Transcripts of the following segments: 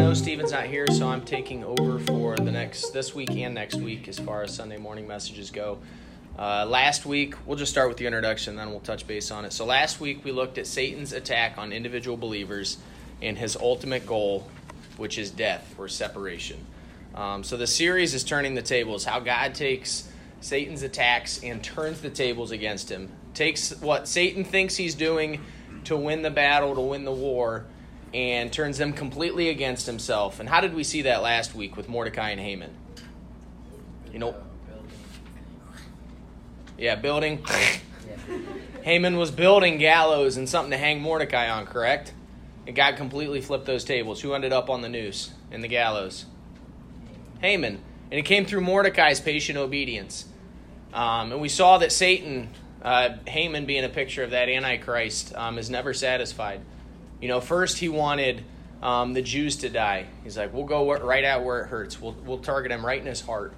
know, Steven's not here, so I'm taking over for the next this week and next week as far as Sunday morning messages go. Uh, last week, we'll just start with the introduction, then we'll touch base on it. So last week we looked at Satan's attack on individual believers and his ultimate goal, which is death or separation. Um, so the series is turning the tables, how God takes Satan's attacks and turns the tables against him. Takes what Satan thinks he's doing to win the battle, to win the war, and turns them completely against himself. And how did we see that last week with Mordecai and Haman? You know, yeah, building. Haman was building gallows and something to hang Mordecai on, correct? And God completely flipped those tables. Who ended up on the noose in the gallows? Haman. And it came through Mordecai's patient obedience. Um, and we saw that Satan, uh, Haman being a picture of that Antichrist, um, is never satisfied. You know, first he wanted um, the Jews to die. He's like, we'll go right out where it hurts. We'll, we'll target him right in his heart.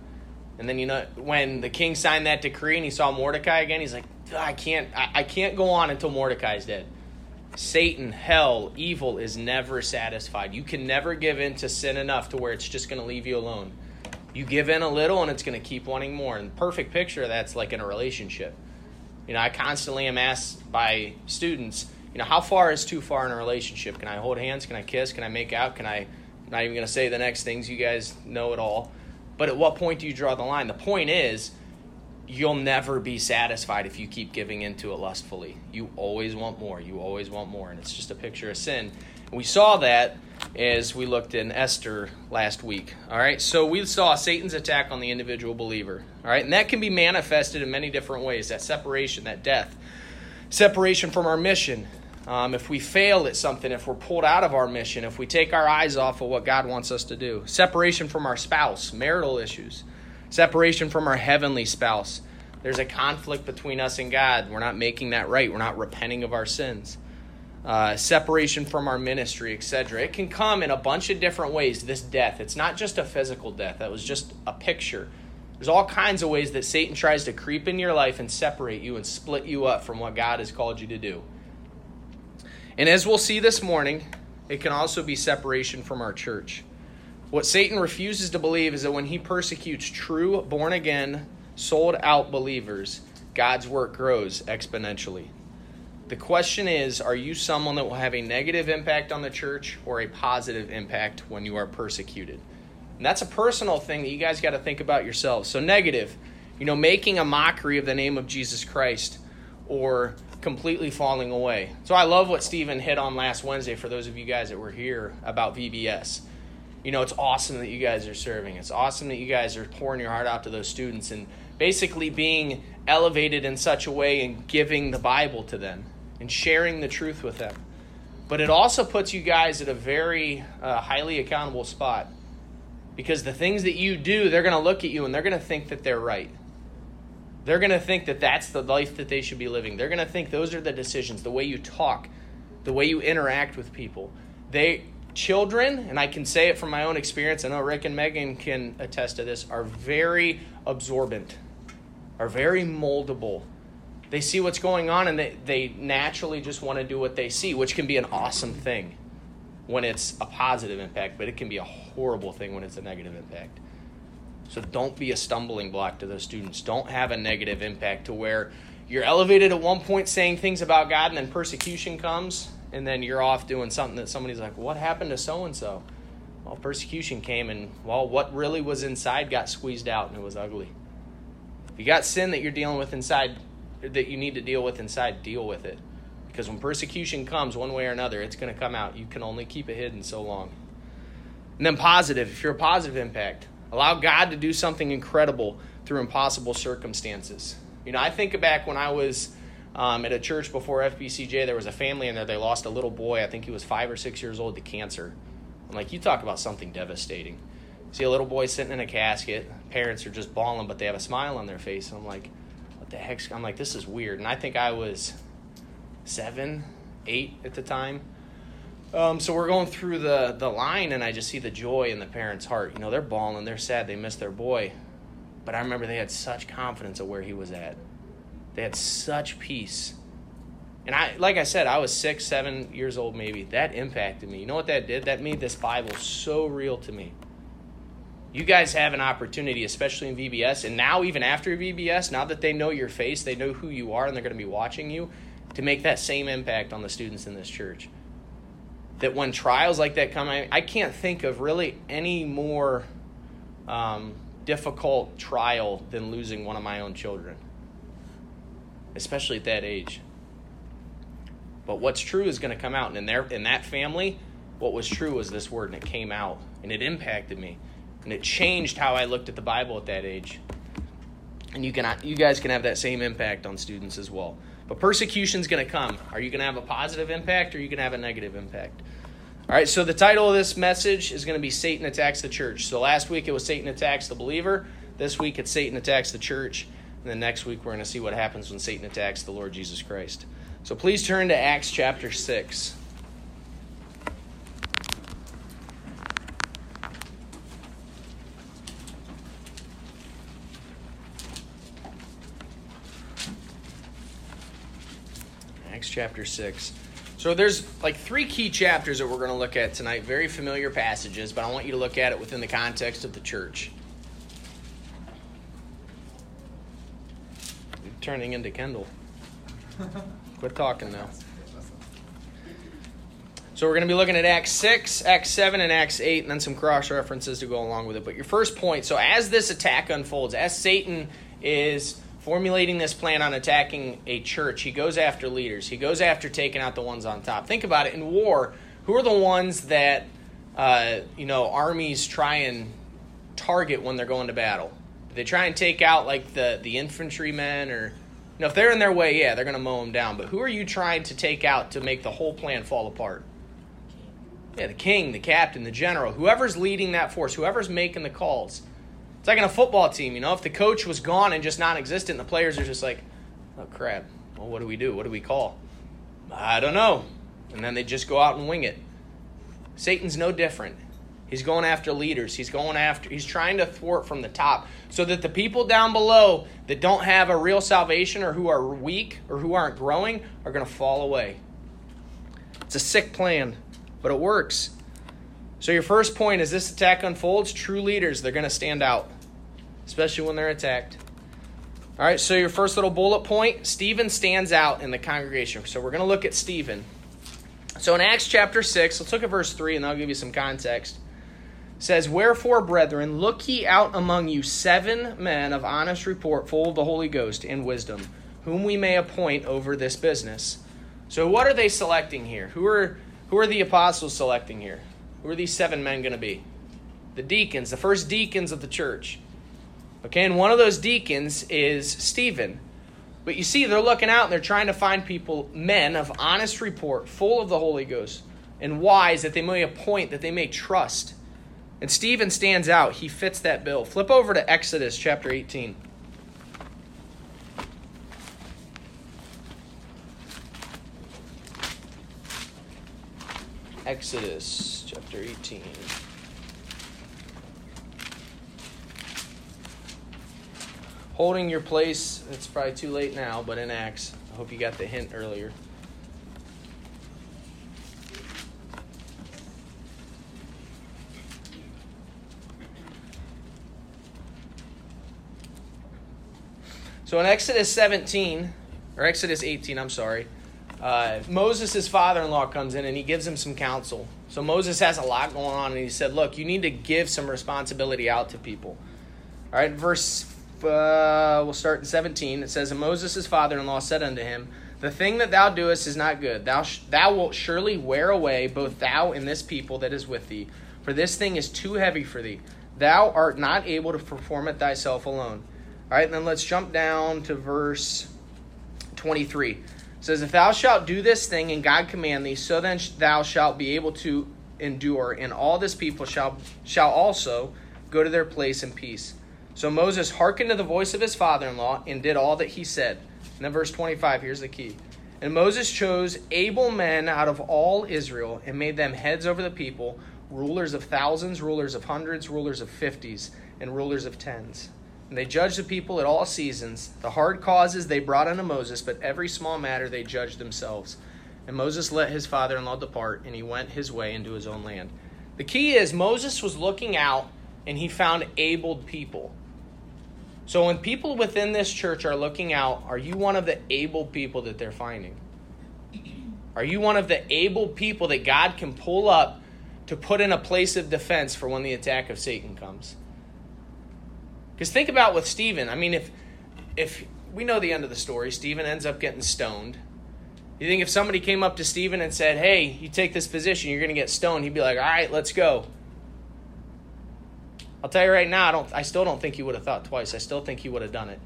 And then you know when the king signed that decree and he saw Mordecai again, he's like, I can't, I, I can't go on until Mordecai's dead. Satan, hell, evil is never satisfied. You can never give in to sin enough to where it's just going to leave you alone. You give in a little and it's going to keep wanting more. And perfect picture that's like in a relationship. You know, I constantly am asked by students, you know, how far is too far in a relationship? Can I hold hands? Can I kiss? Can I make out? Can I, I'm not even going to say the next things. You guys know it all. But at what point do you draw the line? The point is, you'll never be satisfied if you keep giving into it lustfully. You always want more. You always want more. And it's just a picture of sin. We saw that as we looked in Esther last week. All right, so we saw Satan's attack on the individual believer. All right, and that can be manifested in many different ways that separation, that death, separation from our mission. Um, if we fail at something, if we're pulled out of our mission, if we take our eyes off of what God wants us to do, separation from our spouse, marital issues, separation from our heavenly spouse. There's a conflict between us and God. We're not making that right. We're not repenting of our sins uh, separation from our ministry, etc. It can come in a bunch of different ways, this death. It's not just a physical death, that was just a picture. There's all kinds of ways that Satan tries to creep in your life and separate you and split you up from what God has called you to do. And as we'll see this morning, it can also be separation from our church. What Satan refuses to believe is that when he persecutes true, born again, sold out believers, God's work grows exponentially. The question is Are you someone that will have a negative impact on the church or a positive impact when you are persecuted? And that's a personal thing that you guys got to think about yourselves. So, negative, you know, making a mockery of the name of Jesus Christ or completely falling away. So, I love what Stephen hit on last Wednesday for those of you guys that were here about VBS. You know, it's awesome that you guys are serving. It's awesome that you guys are pouring your heart out to those students and basically being elevated in such a way and giving the Bible to them and sharing the truth with them. But it also puts you guys at a very uh, highly accountable spot because the things that you do, they're going to look at you and they're going to think that they're right. They're going to think that that's the life that they should be living. They're going to think those are the decisions, the way you talk, the way you interact with people. They children, and I can say it from my own experience, I know Rick and Megan can attest to this, are very absorbent, are very moldable they see what's going on and they, they naturally just want to do what they see, which can be an awesome thing when it's a positive impact, but it can be a horrible thing when it's a negative impact. So don't be a stumbling block to those students. Don't have a negative impact to where you're elevated at one point saying things about God and then persecution comes and then you're off doing something that somebody's like, What happened to so and so? Well, persecution came and, well, what really was inside got squeezed out and it was ugly. If you got sin that you're dealing with inside, that you need to deal with inside, deal with it. Because when persecution comes one way or another, it's going to come out. You can only keep it hidden so long. And then positive, if you're a positive impact, allow God to do something incredible through impossible circumstances. You know, I think back when I was um, at a church before FBCJ, there was a family in there. They lost a little boy. I think he was five or six years old to cancer. I'm like, you talk about something devastating. See a little boy sitting in a casket. Parents are just bawling, but they have a smile on their face. And I'm like, what the heck's I'm like, this is weird. And I think I was seven, eight at the time. Um, so we're going through the, the line, and I just see the joy in the parents' heart. You know, they're bawling, they're sad, they miss their boy. But I remember they had such confidence of where he was at. They had such peace And I, like I said, I was six, seven years old, maybe. That impacted me. You know what that did? That made this Bible so real to me. You guys have an opportunity, especially in VBS, and now even after VBS, now that they know your face, they know who you are, and they're going to be watching you, to make that same impact on the students in this church. That when trials like that come, I, I can't think of really any more um, difficult trial than losing one of my own children, especially at that age. But what's true is going to come out. And in, their, in that family, what was true was this word, and it came out, and it impacted me. And it changed how I looked at the Bible at that age. And you, can, you guys can have that same impact on students as well. But persecution's going to come. Are you going to have a positive impact or are you going to have a negative impact? All right, so the title of this message is going to be Satan Attacks the Church. So last week it was Satan Attacks the Believer. This week it's Satan Attacks the Church. And then next week we're going to see what happens when Satan attacks the Lord Jesus Christ. So please turn to Acts chapter 6. Acts chapter 6. So there's like three key chapters that we're going to look at tonight, very familiar passages, but I want you to look at it within the context of the church. You're turning into Kendall. Quit talking now. So we're going to be looking at Acts 6, Acts 7, and Acts 8, and then some cross references to go along with it. But your first point so as this attack unfolds, as Satan is formulating this plan on attacking a church, he goes after leaders, he goes after taking out the ones on top. Think about it in war, who are the ones that, uh, you know, armies try and target when they're going to battle? They try and take out like the, the infantrymen or now, if they're in their way, yeah, they're going to mow them down. But who are you trying to take out to make the whole plan fall apart? Yeah, the king, the captain, the general, whoever's leading that force, whoever's making the calls. It's like in a football team, you know, if the coach was gone and just non existent, the players are just like, oh crap, well, what do we do? What do we call? I don't know. And then they just go out and wing it. Satan's no different. He's going after leaders. He's going after, he's trying to thwart from the top so that the people down below that don't have a real salvation or who are weak or who aren't growing are going to fall away. It's a sick plan, but it works. So, your first point as this attack unfolds, true leaders, they're going to stand out, especially when they're attacked. All right, so your first little bullet point Stephen stands out in the congregation. So, we're going to look at Stephen. So, in Acts chapter 6, let's look at verse 3, and I'll give you some context says, Wherefore, brethren, look ye out among you seven men of honest report, full of the Holy Ghost and wisdom, whom we may appoint over this business. So, what are they selecting here? Who are who are the apostles selecting here? Who are these seven men going to be? The deacons, the first deacons of the church. Okay, and one of those deacons is Stephen. But you see, they're looking out and they're trying to find people, men of honest report, full of the Holy Ghost, and wise that they may appoint, that they may trust. And Stephen stands out. He fits that bill. Flip over to Exodus chapter 18. Exodus chapter 18. Holding your place, it's probably too late now, but in Acts. I hope you got the hint earlier. So in Exodus 17, or Exodus 18, I'm sorry, uh, Moses' father in law comes in and he gives him some counsel. So Moses has a lot going on, and he said, Look, you need to give some responsibility out to people. All right, verse, uh, we'll start in 17. It says, And Moses' father in law said unto him, The thing that thou doest is not good. Thou, sh- thou wilt surely wear away both thou and this people that is with thee, for this thing is too heavy for thee. Thou art not able to perform it thyself alone. All right, then let's jump down to verse 23. Says, If thou shalt do this thing and God command thee, so then thou shalt be able to endure, and all this people shall, shall also go to their place in peace. So Moses hearkened to the voice of his father in law and did all that he said. And then verse 25, here's the key. And Moses chose able men out of all Israel and made them heads over the people, rulers of thousands, rulers of hundreds, rulers of fifties, and rulers of tens. And they judged the people at all seasons. The hard causes they brought unto Moses, but every small matter they judged themselves. And Moses let his father in law depart, and he went his way into his own land. The key is Moses was looking out and he found abled people. So when people within this church are looking out, are you one of the able people that they're finding? Are you one of the able people that God can pull up to put in a place of defense for when the attack of Satan comes? Because think about with Stephen. I mean, if if we know the end of the story, Stephen ends up getting stoned. You think if somebody came up to Stephen and said, "Hey, you take this position, you're going to get stoned," he'd be like, "All right, let's go." I'll tell you right now, I don't. I still don't think he would have thought twice. I still think he would have done it.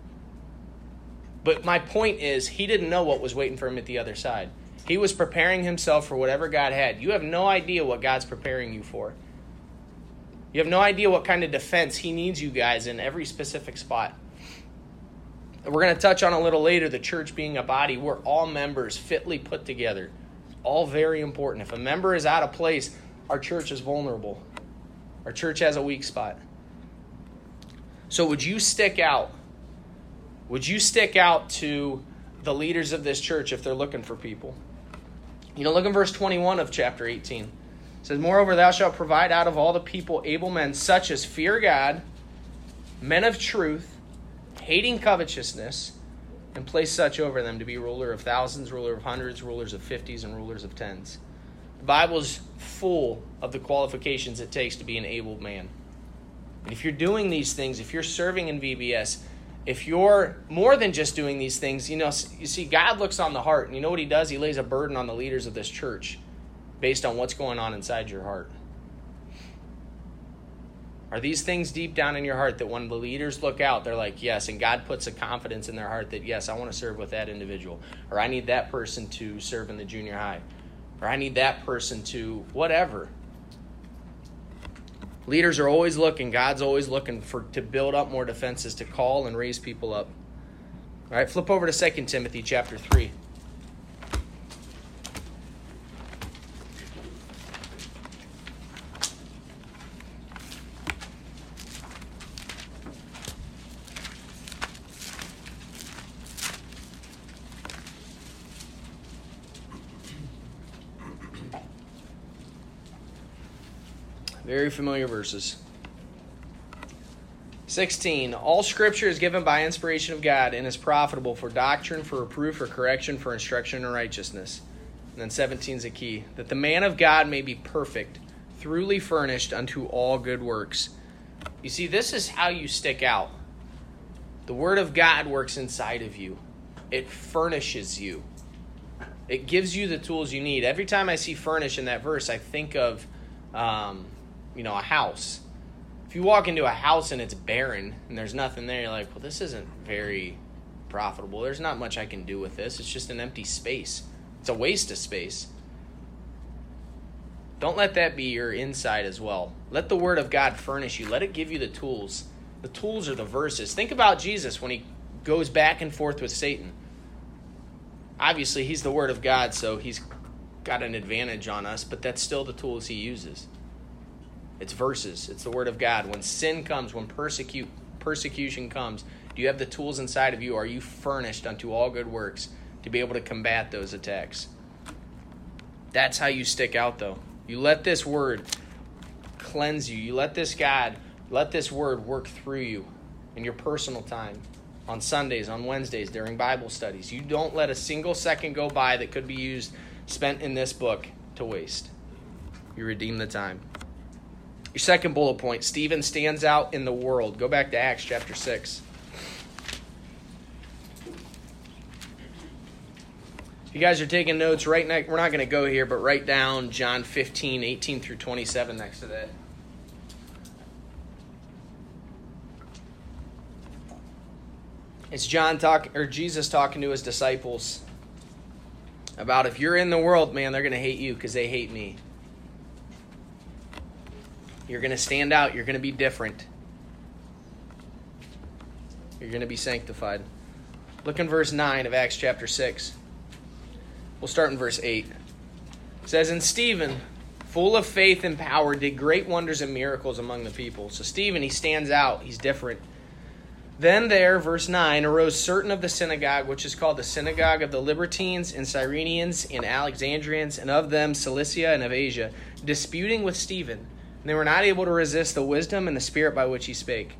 But my point is, he didn't know what was waiting for him at the other side. He was preparing himself for whatever God had. You have no idea what God's preparing you for. You have no idea what kind of defense He needs you guys in every specific spot. We're going to touch on a little later the church being a body. We're all members fitly put together. All very important. If a member is out of place, our church is vulnerable. Our church has a weak spot. So, would you stick out? Would you stick out to the leaders of this church if they're looking for people? You know, look in verse 21 of chapter 18. Says, Moreover, thou shalt provide out of all the people able men, such as fear God, men of truth, hating covetousness, and place such over them to be ruler of thousands, ruler of hundreds, rulers of fifties, and rulers of tens. The Bible is full of the qualifications it takes to be an able man. And if you're doing these things, if you're serving in VBS, if you're more than just doing these things, you know, you see, God looks on the heart, and you know what He does? He lays a burden on the leaders of this church based on what's going on inside your heart. Are these things deep down in your heart that when the leaders look out, they're like, yes, and God puts a confidence in their heart that, yes, I want to serve with that individual, or I need that person to serve in the junior high, or I need that person to whatever. Leaders are always looking, God's always looking for to build up more defenses, to call and raise people up. All right, flip over to 2 Timothy chapter 3. Very familiar verses. 16. All scripture is given by inspiration of God and is profitable for doctrine, for reproof, for correction, for instruction in righteousness. And then 17 is a key that the man of God may be perfect, thoroughly furnished unto all good works. You see, this is how you stick out. The Word of God works inside of you, it furnishes you, it gives you the tools you need. Every time I see furnish in that verse, I think of. Um, you know, a house. If you walk into a house and it's barren and there's nothing there, you're like, well, this isn't very profitable. There's not much I can do with this. It's just an empty space. It's a waste of space. Don't let that be your inside as well. Let the Word of God furnish you. Let it give you the tools. The tools are the verses. Think about Jesus when he goes back and forth with Satan. Obviously, he's the Word of God, so he's got an advantage on us, but that's still the tools he uses. It's verses. It's the word of God. When sin comes, when persecute persecution comes, do you have the tools inside of you? Are you furnished unto all good works to be able to combat those attacks? That's how you stick out though. You let this word cleanse you. You let this God, let this word work through you in your personal time on Sundays, on Wednesdays, during Bible studies. You don't let a single second go by that could be used, spent in this book, to waste. You redeem the time. Your second bullet point Stephen stands out in the world. Go back to Acts chapter 6. If you guys are taking notes, right next, we're not going to go here, but write down John 15, 18 through 27 next to that. It's John talking or Jesus talking to his disciples about if you're in the world, man, they're going to hate you because they hate me. You're going to stand out. You're going to be different. You're going to be sanctified. Look in verse 9 of Acts chapter 6. We'll start in verse 8. It says, And Stephen, full of faith and power, did great wonders and miracles among the people. So Stephen, he stands out. He's different. Then there, verse 9, arose certain of the synagogue, which is called the synagogue of the Libertines and Cyrenians and Alexandrians, and of them Cilicia and of Asia, disputing with Stephen. And they were not able to resist the wisdom and the spirit by which he spake.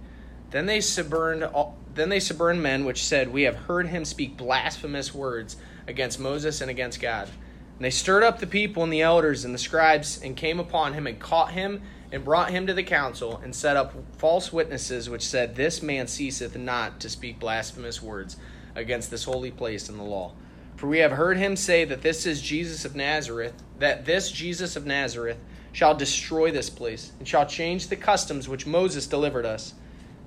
Then they suborned, all, then they suborned men, which said, We have heard him speak blasphemous words against Moses and against God. And they stirred up the people and the elders and the scribes, and came upon him and caught him and brought him to the council and set up false witnesses which said this man ceaseth not to speak blasphemous words against this holy place and the law for we have heard him say that this is Jesus of Nazareth that this Jesus of Nazareth shall destroy this place and shall change the customs which Moses delivered us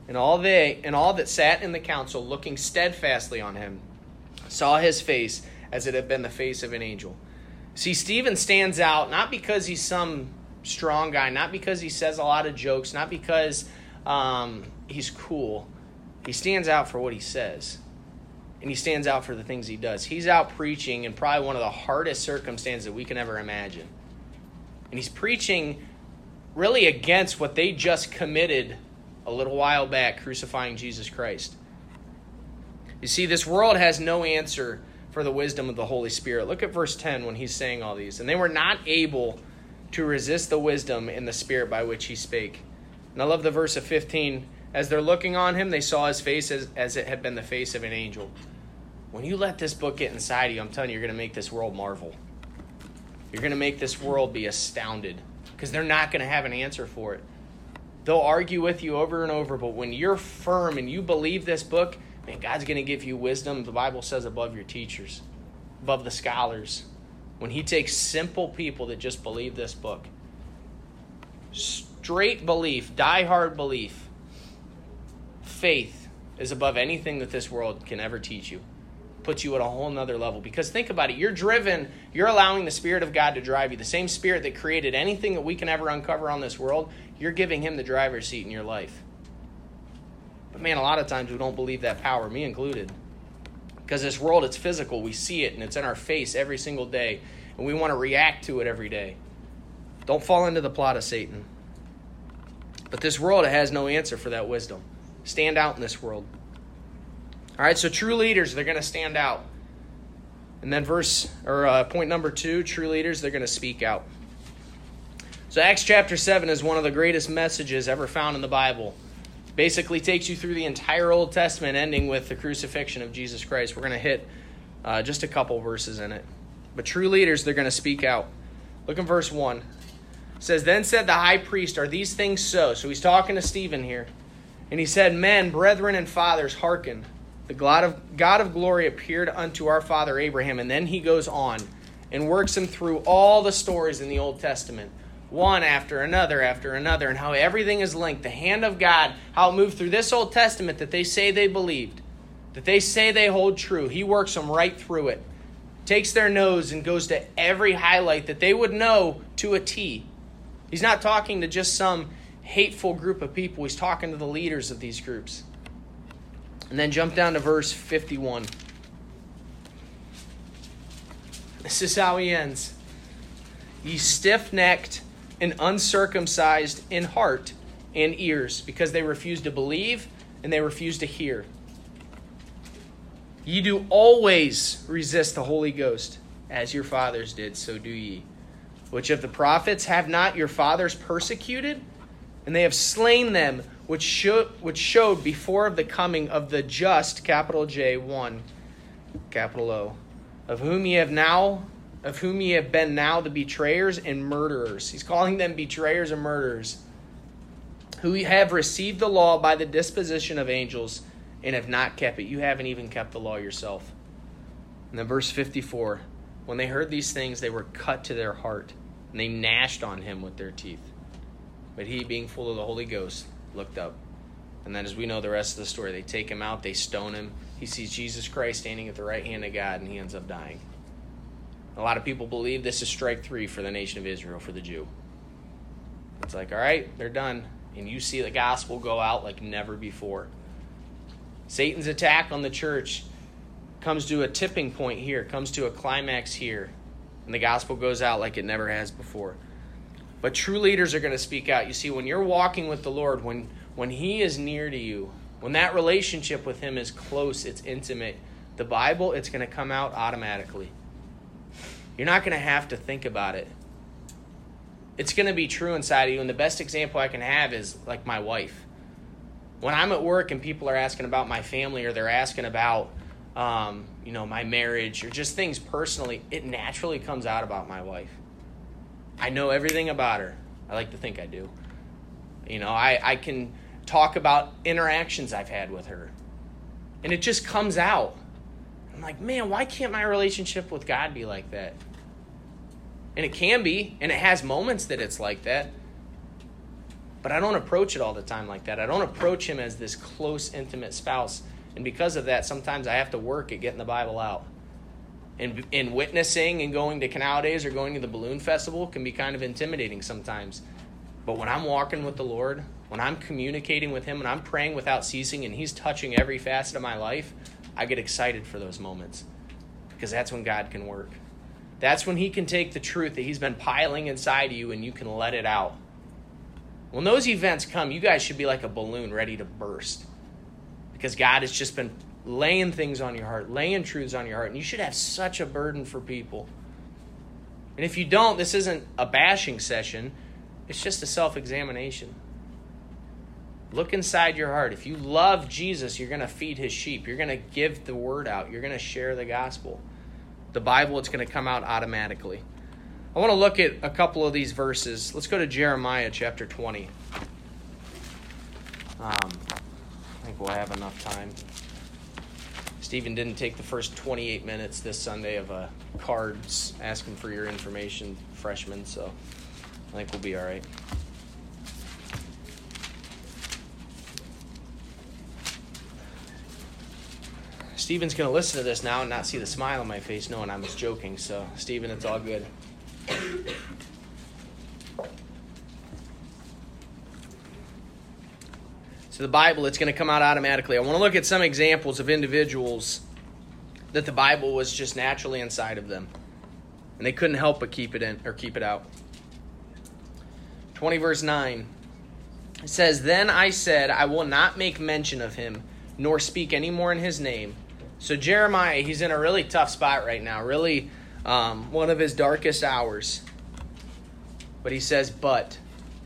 and all they and all that sat in the council looking steadfastly on him saw his face as it had been the face of an angel see Stephen stands out not because he's some strong guy, not because he says a lot of jokes, not because um, he's cool. He stands out for what he says, and he stands out for the things he does. He's out preaching in probably one of the hardest circumstances that we can ever imagine. And he's preaching really against what they just committed a little while back, crucifying Jesus Christ. You see, this world has no answer for the wisdom of the Holy Spirit. Look at verse 10 when he's saying all these. And they were not able to resist the wisdom in the spirit by which he spake. And I love the verse of 15. As they're looking on him, they saw his face as, as it had been the face of an angel. When you let this book get inside you, I'm telling you, you're going to make this world marvel. You're going to make this world be astounded because they're not going to have an answer for it. They'll argue with you over and over, but when you're firm and you believe this book, man, God's going to give you wisdom, the Bible says, above your teachers, above the scholars, when he takes simple people that just believe this book, straight belief, die-hard belief, faith is above anything that this world can ever teach you. Puts you at a whole nother level. Because think about it, you're driven, you're allowing the Spirit of God to drive you. The same Spirit that created anything that we can ever uncover on this world, you're giving Him the driver's seat in your life. But man, a lot of times we don't believe that power, me included. Because this world, it's physical. We see it and it's in our face every single day. And we want to react to it every day. Don't fall into the plot of Satan. But this world, it has no answer for that wisdom. Stand out in this world. All right, so true leaders, they're going to stand out. And then verse or uh, point number two, true leaders, they're going to speak out. So Acts chapter 7 is one of the greatest messages ever found in the Bible basically takes you through the entire Old Testament, ending with the crucifixion of Jesus Christ. We're going to hit uh, just a couple verses in it. But true leaders, they're going to speak out. Look in verse 1. It says, Then said the high priest, Are these things so? So he's talking to Stephen here. And he said, Men, brethren, and fathers, hearken. The God of, God of glory appeared unto our father Abraham. And then he goes on and works him through all the stories in the Old Testament one after another after another, and how everything is linked. The hand of God, how it moved through this Old Testament that they say they believed, that they say they hold true. He works them right through it, takes their nose and goes to every highlight that they would know to a T. He's not talking to just some hateful group of people, he's talking to the leaders of these groups. And then jump down to verse 51. This is how he ends. Ye stiff necked and uncircumcised in heart and ears, because they refuse to believe and they refuse to hear. Ye do always resist the Holy Ghost, as your fathers did, so do ye. Which of the prophets have not your fathers persecuted? And they have slain them which, show, which showed before of the coming of the just, capital J, one, capital O, of whom ye have now of whom ye have been now the betrayers and murderers. He's calling them betrayers and murderers, who have received the law by the disposition of angels and have not kept it. You haven't even kept the law yourself. And then verse 54 When they heard these things, they were cut to their heart, and they gnashed on him with their teeth. But he, being full of the Holy Ghost, looked up. And then, as we know the rest of the story, they take him out, they stone him. He sees Jesus Christ standing at the right hand of God, and he ends up dying. A lot of people believe this is strike three for the nation of Israel, for the Jew. It's like, all right, they're done. And you see the gospel go out like never before. Satan's attack on the church comes to a tipping point here, comes to a climax here. And the gospel goes out like it never has before. But true leaders are going to speak out. You see, when you're walking with the Lord, when, when He is near to you, When that relationship with Him is close, it's intimate, the Bible, it's going to come out automatically. You're not going to have to think about it. It's going to be true inside of you. And the best example I can have is like my wife. When I'm at work and people are asking about my family or they're asking about, um, you know, my marriage or just things personally, it naturally comes out about my wife. I know everything about her. I like to think I do. You know, I, I can talk about interactions I've had with her. And it just comes out. I'm like, man, why can't my relationship with God be like that? And it can be, and it has moments that it's like that. But I don't approach it all the time like that. I don't approach him as this close, intimate spouse. And because of that, sometimes I have to work at getting the Bible out. And, and witnessing and going to canal days or going to the balloon festival can be kind of intimidating sometimes. But when I'm walking with the Lord, when I'm communicating with Him, when I'm praying without ceasing, and He's touching every facet of my life, I get excited for those moments because that's when God can work. That's when He can take the truth that He's been piling inside of you and you can let it out. When those events come, you guys should be like a balloon ready to burst because God has just been laying things on your heart, laying truths on your heart, and you should have such a burden for people. And if you don't, this isn't a bashing session, it's just a self examination. Look inside your heart. If you love Jesus, you're going to feed his sheep. You're going to give the word out. You're going to share the gospel. The Bible, it's going to come out automatically. I want to look at a couple of these verses. Let's go to Jeremiah chapter 20. Um, I think we'll have enough time. Stephen didn't take the first 28 minutes this Sunday of uh, cards asking for your information, freshman, so I think we'll be all right. Steven's going to listen to this now and not see the smile on my face knowing I was joking. So, Steven, it's all good. So, the Bible, it's going to come out automatically. I want to look at some examples of individuals that the Bible was just naturally inside of them. And they couldn't help but keep it in or keep it out. 20 verse 9. It says, Then I said, I will not make mention of him, nor speak any more in his name so Jeremiah, he's in a really tough spot right now, really um, one of his darkest hours. But he says, But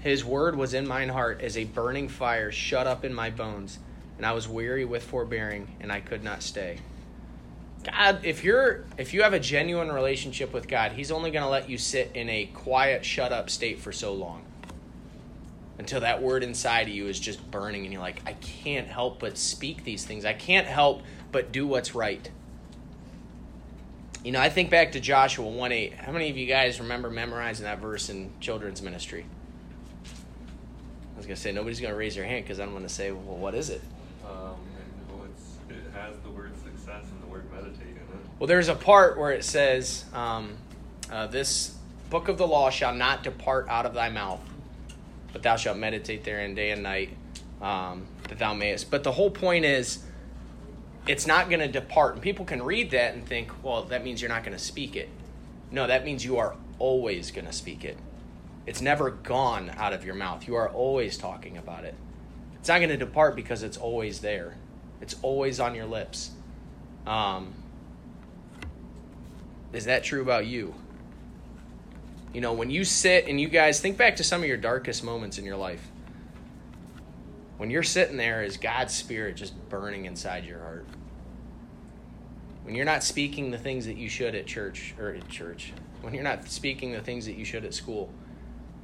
his word was in mine heart as a burning fire shut up in my bones, and I was weary with forbearing, and I could not stay. God, if you're if you have a genuine relationship with God, He's only going to let you sit in a quiet, shut up state for so long. Until that word inside of you is just burning, and you're like, I can't help but speak these things. I can't help but do what's right. You know, I think back to Joshua 1 8. How many of you guys remember memorizing that verse in children's ministry? Was to say, nobody's going to raise their hand because I'm to say, well, what is it? Um, well, it has the word success and the word meditate in it. Well, there's a part where it says, um, uh, This book of the law shall not depart out of thy mouth, but thou shalt meditate therein day and night, um, that thou mayest. But the whole point is, it's not going to depart. And people can read that and think, well, that means you're not going to speak it. No, that means you are always going to speak it. It's never gone out of your mouth. You are always talking about it. It's not going to depart because it's always there, it's always on your lips. Um, is that true about you? You know, when you sit and you guys think back to some of your darkest moments in your life when you're sitting there, is God's Spirit just burning inside your heart? When you're not speaking the things that you should at church or at church, when you're not speaking the things that you should at school,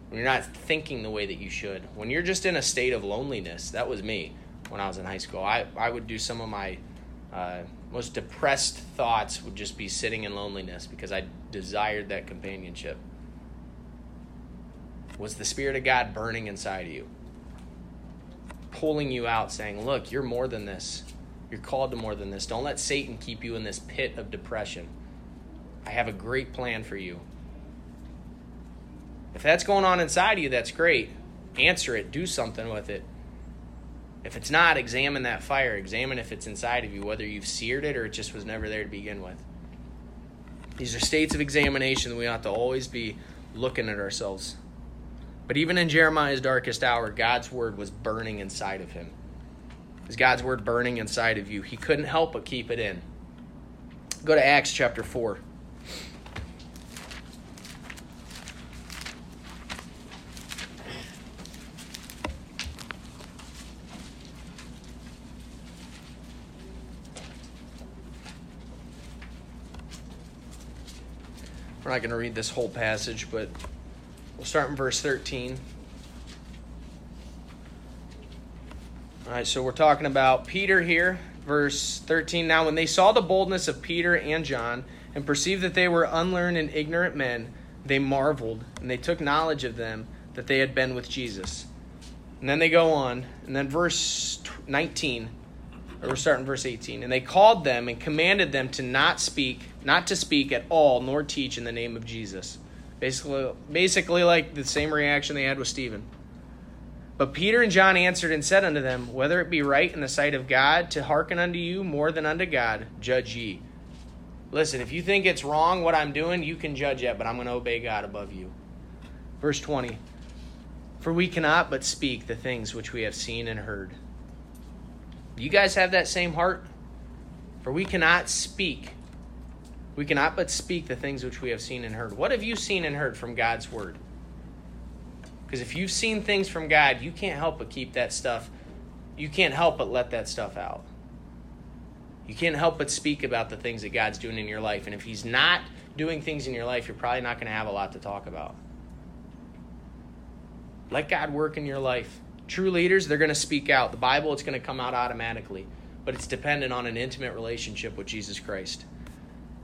when you're not thinking the way that you should, when you're just in a state of loneliness, that was me when I was in high school. I, I would do some of my uh, most depressed thoughts would just be sitting in loneliness because I desired that companionship. Was the Spirit of God burning inside of you? pulling you out, saying, Look, you're more than this. You're called to more than this. Don't let Satan keep you in this pit of depression. I have a great plan for you. If that's going on inside of you, that's great. Answer it, do something with it. If it's not, examine that fire. Examine if it's inside of you, whether you've seared it or it just was never there to begin with. These are states of examination that we ought to always be looking at ourselves. But even in Jeremiah's darkest hour, God's word was burning inside of him. Is God's word burning inside of you? He couldn't help but keep it in. Go to Acts chapter 4. We're not going to read this whole passage, but we'll start in verse 13. All right, so we're talking about Peter here, verse 13. Now, when they saw the boldness of Peter and John and perceived that they were unlearned and ignorant men, they marveled and they took knowledge of them that they had been with Jesus. And then they go on, and then verse 19 or we're starting verse 18 and they called them and commanded them to not speak not to speak at all nor teach in the name of jesus. Basically basically like the same reaction they had with stephen. But peter and john answered and said unto them whether it be right in the sight of god to hearken unto you more than unto god judge ye. Listen if you think it's wrong what i'm doing you can judge it but i'm going to obey god above you. Verse 20 for we cannot but speak the things which we have seen and heard you guys have that same heart? For we cannot speak. We cannot but speak the things which we have seen and heard. What have you seen and heard from God's word? Because if you've seen things from God, you can't help but keep that stuff. You can't help but let that stuff out. You can't help but speak about the things that God's doing in your life. And if He's not doing things in your life, you're probably not going to have a lot to talk about. Let God work in your life. True leaders, they're going to speak out. The Bible, it's going to come out automatically, but it's dependent on an intimate relationship with Jesus Christ.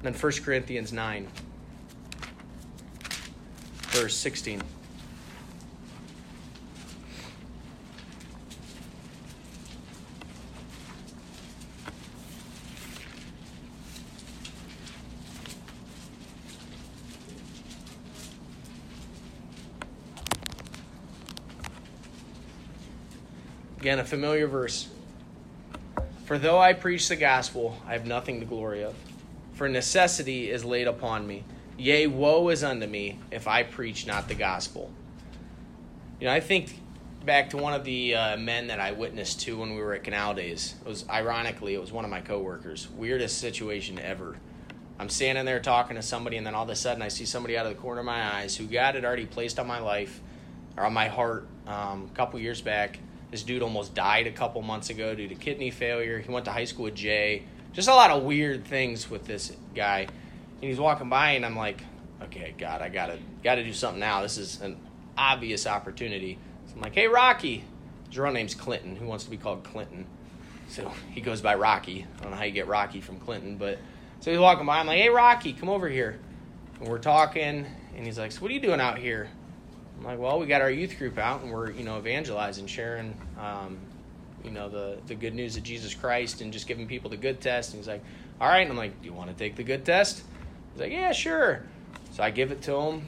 And then 1 Corinthians 9, verse 16. Again, a familiar verse. For though I preach the gospel, I have nothing to glory of. For necessity is laid upon me. Yea, woe is unto me if I preach not the gospel. You know, I think back to one of the uh, men that I witnessed to when we were at Canal Days. It was ironically, it was one of my coworkers. Weirdest situation ever. I'm standing there talking to somebody, and then all of a sudden, I see somebody out of the corner of my eyes who God had already placed on my life or on my heart um, a couple years back this dude almost died a couple months ago due to kidney failure. He went to high school with Jay. Just a lot of weird things with this guy. And he's walking by, and I'm like, okay, God, I gotta gotta do something now. This is an obvious opportunity. So I'm like, hey, Rocky. His real name's Clinton. Who wants to be called Clinton? So he goes by Rocky. I don't know how you get Rocky from Clinton, but so he's walking by. I'm like, hey, Rocky, come over here. And we're talking, and he's like, so what are you doing out here? I'm like, well, we got our youth group out and we're, you know, evangelizing, sharing, um, you know, the, the good news of Jesus Christ and just giving people the good test. And he's like, all right. And I'm like, do you want to take the good test? He's like, yeah, sure. So I give it to him.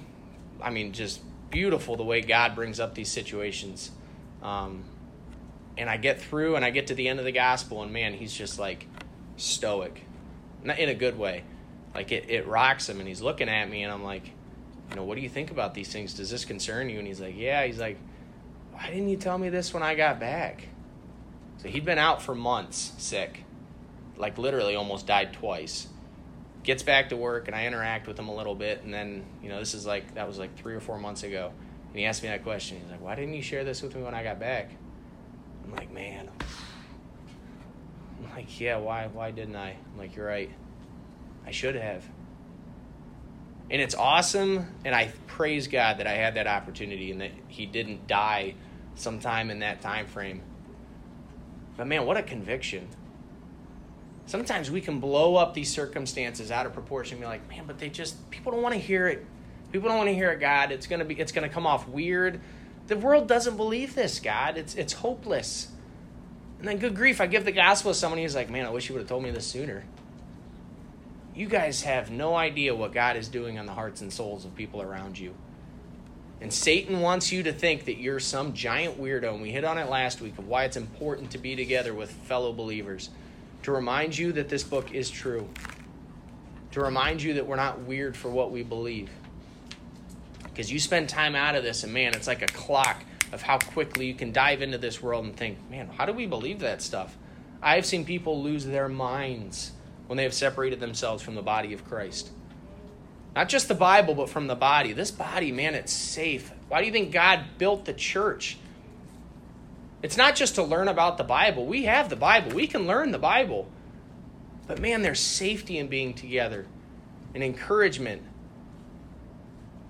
I mean, just beautiful the way God brings up these situations. Um, and I get through and I get to the end of the gospel, and man, he's just like stoic, not in a good way. Like it, it rocks him, and he's looking at me, and I'm like, you know, what do you think about these things? Does this concern you? And he's like, yeah. He's like, why didn't you tell me this when I got back? So he'd been out for months sick, like literally almost died twice. Gets back to work and I interact with him a little bit. And then, you know, this is like, that was like three or four months ago. And he asked me that question. He's like, why didn't you share this with me when I got back? I'm like, man. I'm like, yeah, why, why didn't I? I'm like, you're right. I should have and it's awesome and i praise god that i had that opportunity and that he didn't die sometime in that time frame but man what a conviction. Sometimes we can blow up these circumstances out of proportion and be like man but they just people don't want to hear it. People don't want to hear it god. It's to be it's to come off weird. The world doesn't believe this god. It's it's hopeless. And then good grief i give the gospel to someone who's like man i wish you would have told me this sooner you guys have no idea what God is doing on the hearts and souls of people around you. And Satan wants you to think that you're some giant weirdo. And we hit on it last week of why it's important to be together with fellow believers. To remind you that this book is true. To remind you that we're not weird for what we believe. Because you spend time out of this, and man, it's like a clock of how quickly you can dive into this world and think, man, how do we believe that stuff? I've seen people lose their minds when they have separated themselves from the body of Christ. Not just the Bible, but from the body. This body, man, it's safe. Why do you think God built the church? It's not just to learn about the Bible. We have the Bible, we can learn the Bible. But man, there's safety in being together and encouragement.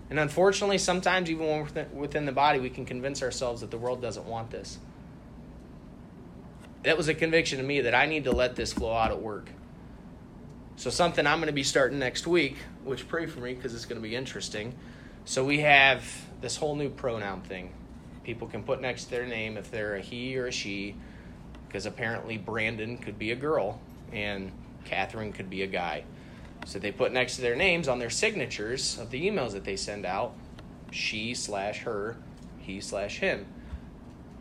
And unfortunately, sometimes even within the body, we can convince ourselves that the world doesn't want this. That was a conviction to me that I need to let this flow out at work. So, something I'm going to be starting next week, which pray for me because it's going to be interesting. So, we have this whole new pronoun thing. People can put next to their name if they're a he or a she, because apparently Brandon could be a girl and Catherine could be a guy. So, they put next to their names on their signatures of the emails that they send out she slash her, he slash him.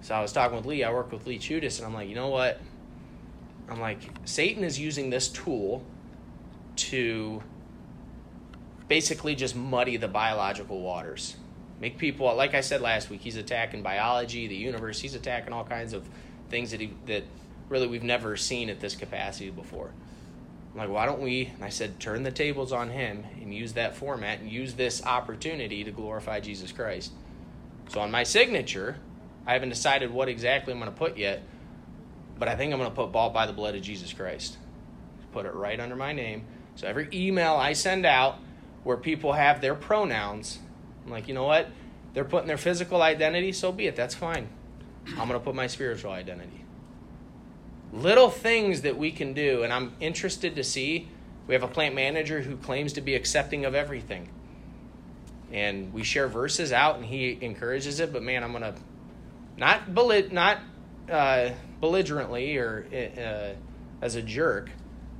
So, I was talking with Lee. I work with Lee Chudis, and I'm like, you know what? I'm like, Satan is using this tool to basically just muddy the biological waters. Make people, like I said last week, he's attacking biology, the universe. He's attacking all kinds of things that he, that really we've never seen at this capacity before. I'm like, why don't we? And I said, turn the tables on him and use that format and use this opportunity to glorify Jesus Christ. So on my signature, I haven't decided what exactly I'm going to put yet, but I think I'm going to put bought by the blood of Jesus Christ. Put it right under my name so every email I send out where people have their pronouns, I'm like, you know what? They're putting their physical identity, so be it. That's fine. I'm going to put my spiritual identity. Little things that we can do, and I'm interested to see. We have a plant manager who claims to be accepting of everything. And we share verses out, and he encourages it. But man, I'm going to not, bellig- not uh, belligerently or uh, as a jerk,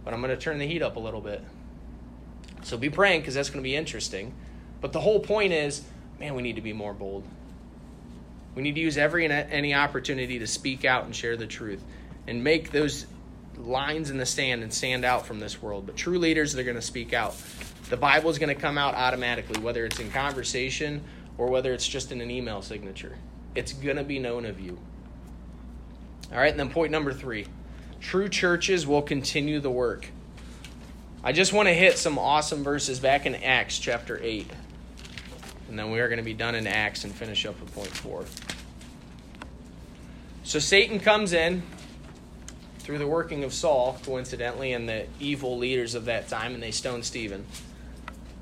but I'm going to turn the heat up a little bit. So be praying because that's going to be interesting. But the whole point is, man, we need to be more bold. We need to use every and any opportunity to speak out and share the truth and make those lines in the sand and stand out from this world. But true leaders, they're going to speak out. The Bible is going to come out automatically, whether it's in conversation or whether it's just in an email signature. It's going to be known of you. All right, and then point number three True churches will continue the work. I just want to hit some awesome verses back in Acts chapter 8. And then we are going to be done in Acts and finish up with point 4. So Satan comes in through the working of Saul, coincidentally, and the evil leaders of that time, and they stone Stephen.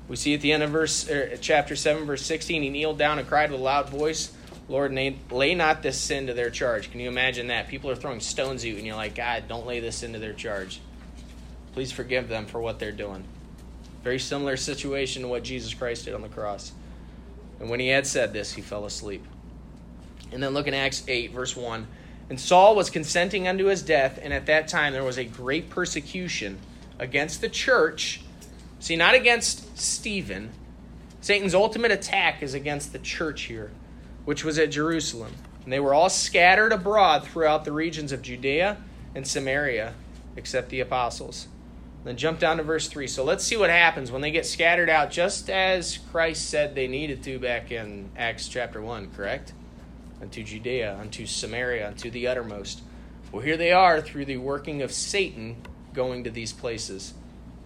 We see at the end of verse er, chapter 7, verse 16, he kneeled down and cried with a loud voice, Lord, lay not this sin to their charge. Can you imagine that? People are throwing stones at you, and you're like, God, don't lay this into their charge. Please forgive them for what they're doing. Very similar situation to what Jesus Christ did on the cross. And when he had said this, he fell asleep. And then look in Acts 8, verse 1. And Saul was consenting unto his death, and at that time there was a great persecution against the church. See, not against Stephen. Satan's ultimate attack is against the church here which was at Jerusalem. And they were all scattered abroad throughout the regions of Judea and Samaria, except the apostles. Then jump down to verse 3. So let's see what happens when they get scattered out, just as Christ said they needed to back in Acts chapter 1, correct? Unto Judea, unto Samaria, unto the uttermost. Well, here they are through the working of Satan going to these places.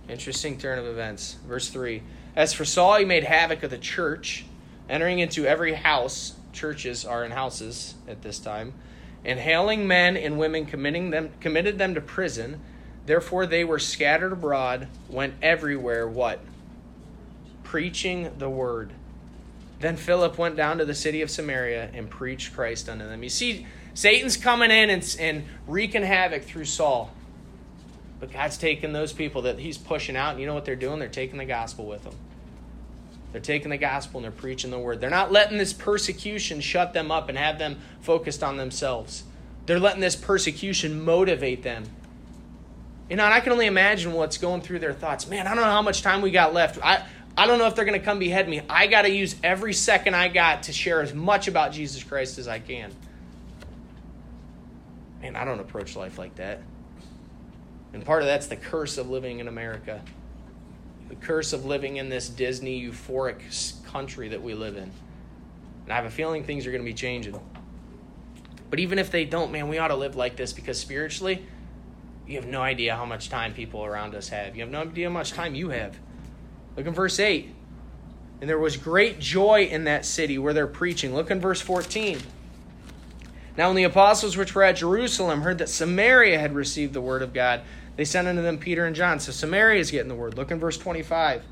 Interesting turn of events. Verse 3 As for Saul, he made havoc of the church, entering into every house churches are in houses at this time, and hailing men and women committing them committed them to prison. Therefore they were scattered abroad, went everywhere what? Preaching the word. Then Philip went down to the city of Samaria and preached Christ unto them. You see, Satan's coming in and, and wreaking havoc through Saul. But God's taking those people that he's pushing out, and you know what they're doing? They're taking the gospel with them. They're taking the gospel and they're preaching the word. They're not letting this persecution shut them up and have them focused on themselves. They're letting this persecution motivate them. You know, and I can only imagine what's going through their thoughts. Man, I don't know how much time we got left. I, I don't know if they're going to come behead me. I got to use every second I got to share as much about Jesus Christ as I can. Man, I don't approach life like that. And part of that's the curse of living in America the curse of living in this Disney euphoric country that we live in. And I have a feeling things are going to be changing. But even if they don't, man, we ought to live like this because spiritually, You have no idea how much time people around us have. You have no idea how much time you have. Look in verse 8. And there was great joy in that city where they're preaching. Look in verse 14. Now, when the apostles which were at Jerusalem heard that Samaria had received the word of God, they sent unto them Peter and John. So Samaria is getting the word. Look in verse 25.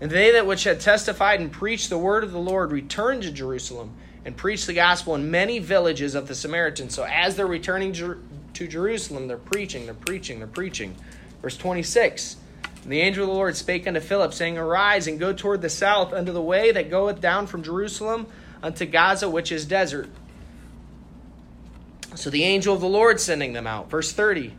And they that which had testified and preached the word of the Lord returned to Jerusalem and preached the gospel in many villages of the Samaritans. So as they're returning to Jerusalem, they're preaching, they're preaching, they're preaching. Verse 26. And the angel of the Lord spake unto Philip, saying, Arise and go toward the south unto the way that goeth down from Jerusalem unto Gaza, which is desert. So the angel of the Lord sending them out. Verse 30.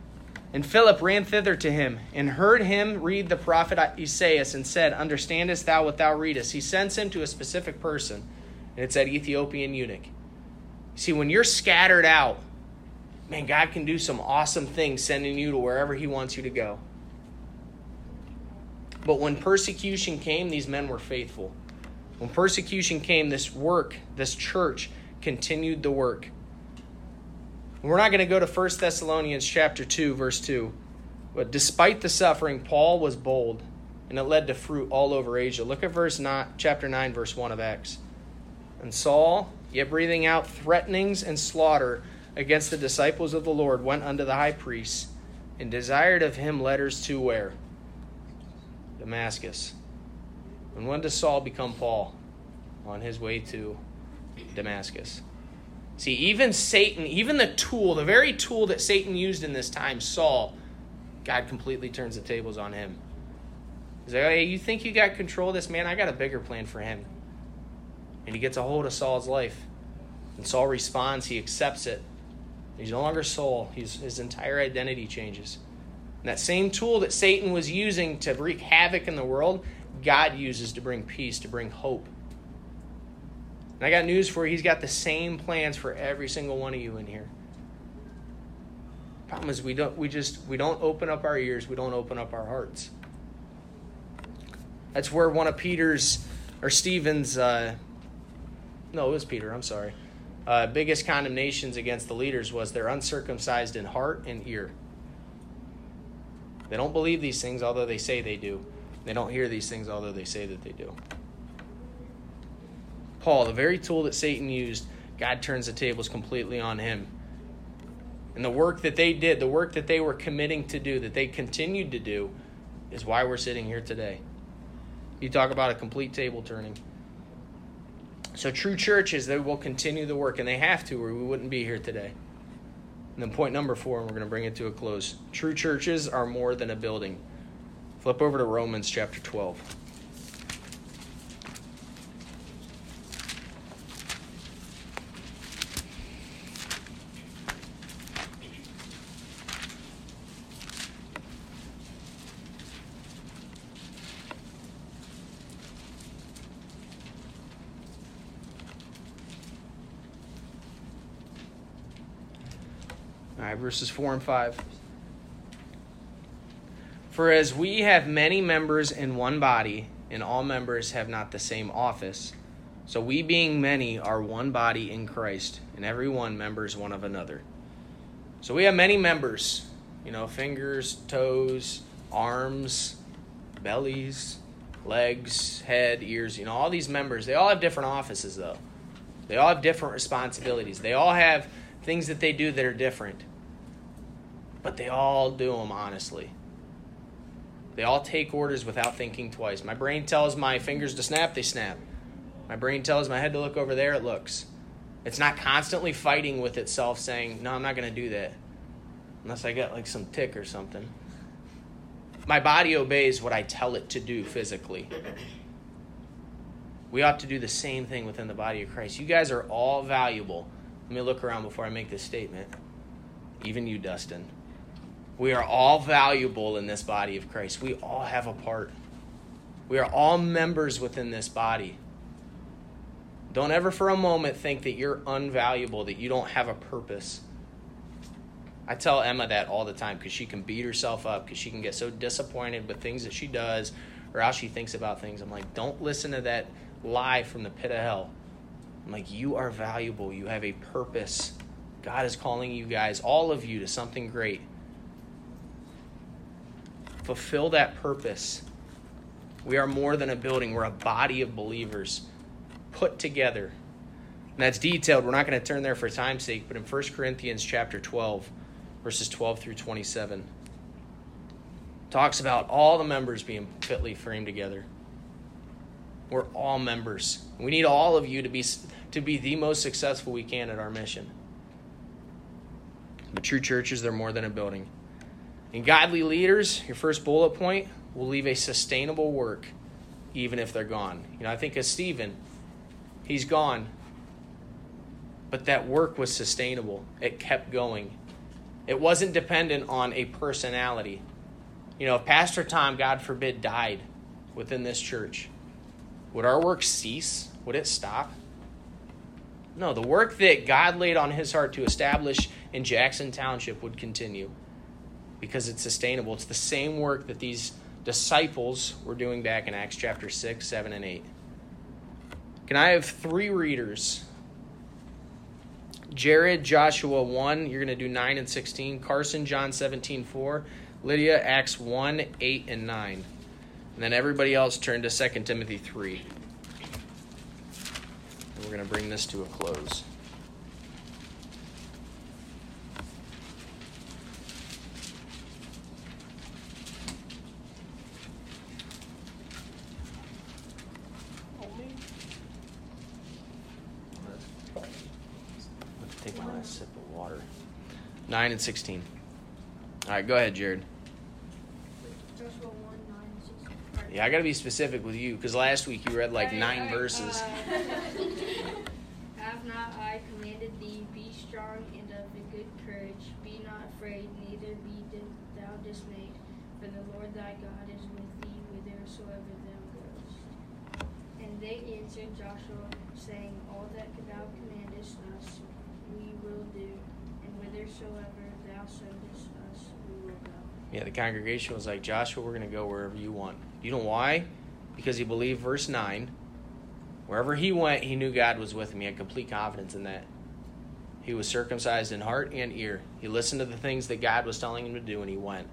And Philip ran thither to him, and heard him read the prophet Esaias, and said, Understandest thou what thou readest? He sends him to a specific person, and it's that Ethiopian eunuch. See, when you're scattered out, man, God can do some awesome things sending you to wherever He wants you to go. But when persecution came, these men were faithful. When persecution came, this work, this church continued the work. We're not going to go to 1 Thessalonians chapter 2 verse 2. But despite the suffering, Paul was bold, and it led to fruit all over Asia. Look at verse 9, chapter 9 verse 1 of Acts. And Saul, yet breathing out threatenings and slaughter against the disciples of the Lord, went unto the high priest and desired of him letters to where? Damascus. And when does Saul become Paul? On his way to Damascus. See, even Satan, even the tool, the very tool that Satan used in this time, Saul, God completely turns the tables on him. He's like, hey, you think you got control of this man? I got a bigger plan for him. And he gets a hold of Saul's life. And Saul responds, he accepts it. He's no longer Saul, He's, his entire identity changes. And that same tool that Satan was using to wreak havoc in the world, God uses to bring peace, to bring hope. And I got news for you. He's got the same plans for every single one of you in here. Problem is we don't we just we don't open up our ears, we don't open up our hearts. That's where one of Peter's or Stephen's uh, no, it was Peter, I'm sorry. Uh, biggest condemnations against the leaders was they're uncircumcised in heart and ear. They don't believe these things, although they say they do. They don't hear these things, although they say that they do. Paul, the very tool that Satan used, God turns the tables completely on him. And the work that they did, the work that they were committing to do, that they continued to do, is why we're sitting here today. You talk about a complete table turning. So, true churches, they will continue the work, and they have to, or we wouldn't be here today. And then, point number four, and we're going to bring it to a close. True churches are more than a building. Flip over to Romans chapter 12. Verses 4 and 5. For as we have many members in one body, and all members have not the same office, so we being many are one body in Christ, and every one members one of another. So we have many members, you know, fingers, toes, arms, bellies, legs, head, ears, you know, all these members, they all have different offices though. They all have different responsibilities. They all have things that they do that are different but they all do them honestly. They all take orders without thinking twice. My brain tells my fingers to snap, they snap. My brain tells my head to look over there, it looks. It's not constantly fighting with itself saying, No, I'm not going to do that. Unless I get like some tic or something. My body obeys what I tell it to do physically. We ought to do the same thing within the body of Christ. You guys are all valuable. Let me look around before I make this statement. Even you, Dustin. We are all valuable in this body of Christ. We all have a part. We are all members within this body. Don't ever for a moment think that you're unvaluable, that you don't have a purpose. I tell Emma that all the time because she can beat herself up because she can get so disappointed with things that she does or how she thinks about things. I'm like, don't listen to that lie from the pit of hell. I'm like, you are valuable. You have a purpose. God is calling you guys, all of you, to something great. Fulfill that purpose. We are more than a building, we're a body of believers put together. And that's detailed. We're not going to turn there for time's sake, but in 1 Corinthians chapter 12, verses 12 through 27, talks about all the members being fitly framed together. We're all members. We need all of you to be to be the most successful we can at our mission. But true churches, they're more than a building. And godly leaders, your first bullet point, will leave a sustainable work even if they're gone. You know, I think of Stephen, he's gone. But that work was sustainable. It kept going. It wasn't dependent on a personality. You know, if Pastor Tom, God forbid, died within this church, would our work cease? Would it stop? No, the work that God laid on his heart to establish in Jackson Township would continue because it's sustainable. It's the same work that these disciples were doing back in Acts chapter 6, 7, and 8. Can I have three readers? Jared, Joshua 1, you're going to do 9 and 16. Carson, John 17, 4. Lydia, Acts 1, 8, and 9. And then everybody else turn to 2 Timothy 3. And we're going to bring this to a close. Let's take my last sip of water. 9 and 16. All right, go ahead, Jared. Joshua 1, 9, 16. Yeah, I got to be specific with you because last week you read like Alright, nine alright, verses. uh, Have not I commanded thee, be strong and of a good courage, be not afraid, neither be thou dismayed, for the Lord thy God is with thee whithersoever thou goest. And they answered Joshua, saying, All that thou commandest us, we will do, Yeah, the congregation was like, Joshua, we're going to go wherever you want. You know why? Because he believed verse 9. Wherever he went, he knew God was with him. He had complete confidence in that. He was circumcised in heart and ear. He listened to the things that God was telling him to do, and he went.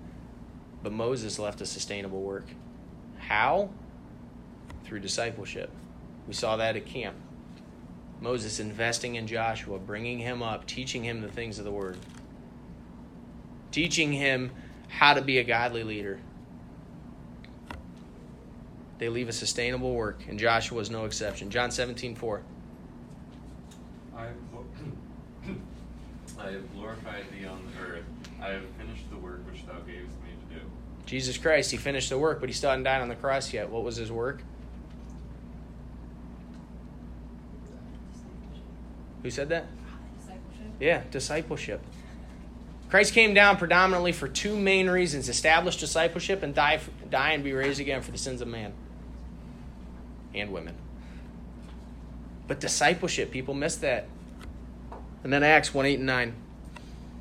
But Moses left a sustainable work. How? Through discipleship. We saw that at camp. Moses investing in Joshua, bringing him up, teaching him the things of the word, teaching him how to be a godly leader. They leave a sustainable work, and Joshua is no exception. John 17, 4. I have, I have glorified thee on the earth. I have finished the work which thou gavest me to do. Jesus Christ, he finished the work, but he still hadn't died on the cross yet. What was his work? Who said that? Yeah, discipleship. Christ came down predominantly for two main reasons establish discipleship and die, die and be raised again for the sins of man and women. But discipleship, people miss that. And then Acts 1 8 and 9.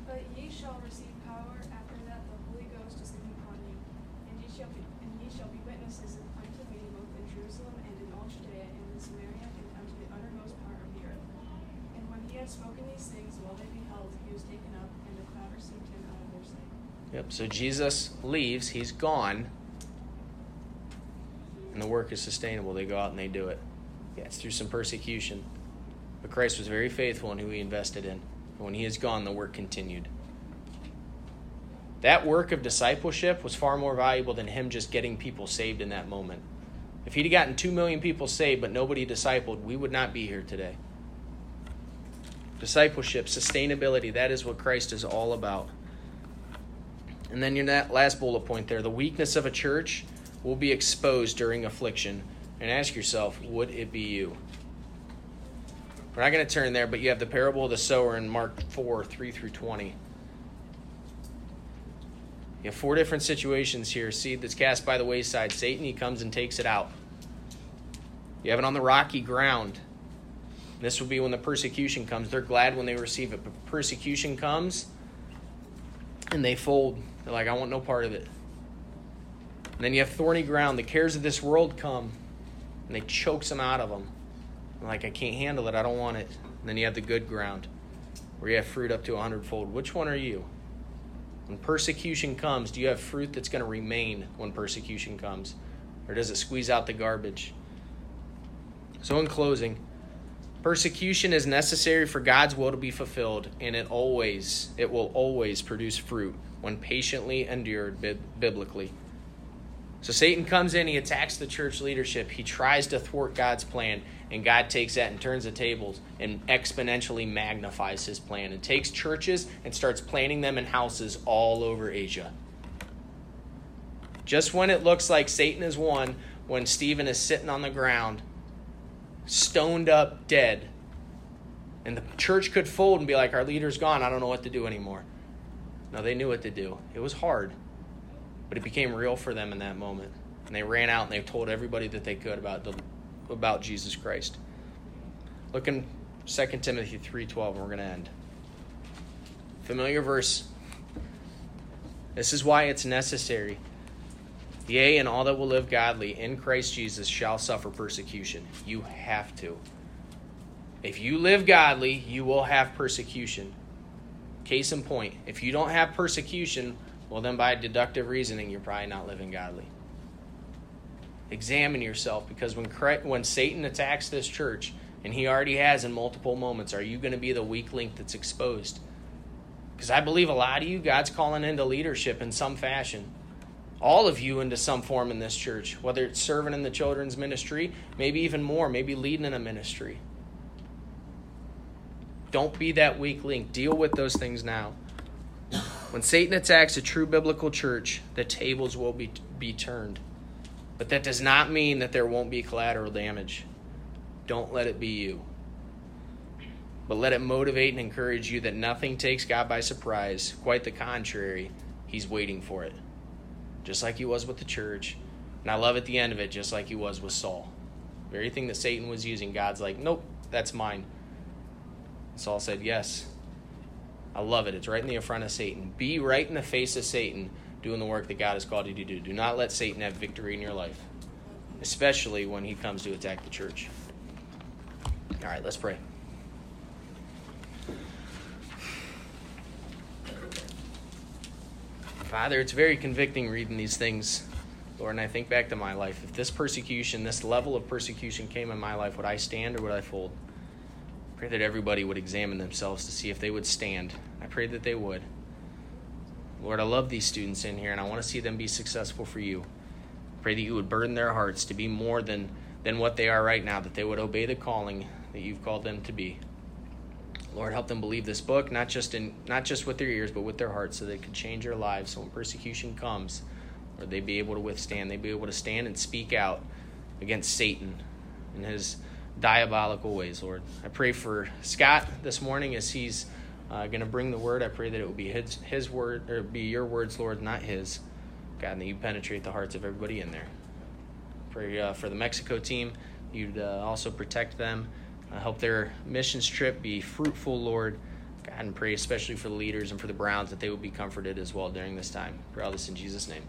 But ye shall receive power after that the Holy Ghost is come upon you, and ye shall be and ye shall be witnesses unto me both in Jerusalem and in all Judea and in Samaria and unto the uttermost part of the earth. And when he had spoken these things while they beheld, he was taken up, and the cloud received him out of their sight. Yep. So Jesus leaves, he's gone, and the work is sustainable. They go out and they do it. Yeah, it's through some persecution. But Christ was very faithful in who he invested in. And when he is gone, the work continued. That work of discipleship was far more valuable than him just getting people saved in that moment. If he'd gotten 2 million people saved but nobody discipled, we would not be here today. Discipleship, sustainability, that is what Christ is all about. And then your last bullet point there the weakness of a church will be exposed during affliction. And ask yourself, would it be you? We're not going to turn there, but you have the parable of the sower in Mark 4 3 through 20. You have four different situations here. Seed that's cast by the wayside. Satan, he comes and takes it out. You have it on the rocky ground. This will be when the persecution comes. They're glad when they receive it. But persecution comes and they fold. They're like, I want no part of it. And then you have thorny ground. The cares of this world come and they chokes them out of them. Like, I can't handle it. I don't want it. And then you have the good ground where you have fruit up to a hundredfold. Which one are you? When persecution comes, do you have fruit that's going to remain when persecution comes? Or does it squeeze out the garbage? So, in closing, persecution is necessary for God's will to be fulfilled, and it always, it will always produce fruit when patiently endured biblically. So Satan comes in, he attacks the church leadership. He tries to thwart God's plan, and God takes that and turns the tables and exponentially magnifies his plan and takes churches and starts planting them in houses all over Asia. Just when it looks like Satan is won, when Stephen is sitting on the ground, stoned up, dead, and the church could fold and be like, Our leader's gone, I don't know what to do anymore. No, they knew what to do. It was hard. But it became real for them in that moment. And they ran out and they told everybody that they could about the, about Jesus Christ. Look in 2 Timothy 3:12 and we're going to end. Familiar verse. This is why it's necessary. Yea, and all that will live godly in Christ Jesus shall suffer persecution. You have to. If you live godly, you will have persecution. Case in point, if you don't have persecution, well, then by deductive reasoning, you're probably not living godly. Examine yourself because when, when Satan attacks this church, and he already has in multiple moments, are you going to be the weak link that's exposed? Because I believe a lot of you, God's calling into leadership in some fashion. All of you into some form in this church, whether it's serving in the children's ministry, maybe even more, maybe leading in a ministry. Don't be that weak link. Deal with those things now. When Satan attacks a true biblical church, the tables will be, be turned. But that does not mean that there won't be collateral damage. Don't let it be you. But let it motivate and encourage you that nothing takes God by surprise. Quite the contrary, He's waiting for it. Just like He was with the church. And I love at the end of it, just like He was with Saul. The very thing that Satan was using, God's like, nope, that's mine. Saul said, yes, I love it. It's right in the front of Satan. Be right in the face of Satan doing the work that God has called you to do. Do not let Satan have victory in your life, especially when he comes to attack the church. All right, let's pray. Father, it's very convicting reading these things, Lord, and I think back to my life. If this persecution, this level of persecution came in my life, would I stand or would I fold? pray that everybody would examine themselves to see if they would stand. I pray that they would. Lord, I love these students in here and I want to see them be successful for you. Pray that you would burden their hearts to be more than, than what they are right now, that they would obey the calling that you've called them to be. Lord, help them believe this book, not just in not just with their ears, but with their hearts, so they could change their lives. So when persecution comes, Lord, they be able to withstand. They be able to stand and speak out against Satan and his diabolical ways, Lord. I pray for Scott this morning as he's uh, going to bring the word. I pray that it will be his, his word, or be your words, Lord, not his. God, and that you penetrate the hearts of everybody in there. Pray uh, for the Mexico team. You'd uh, also protect them. Uh, help their missions trip be fruitful, Lord. God, and pray especially for the leaders and for the Browns that they will be comforted as well during this time. Pray all this in Jesus' name.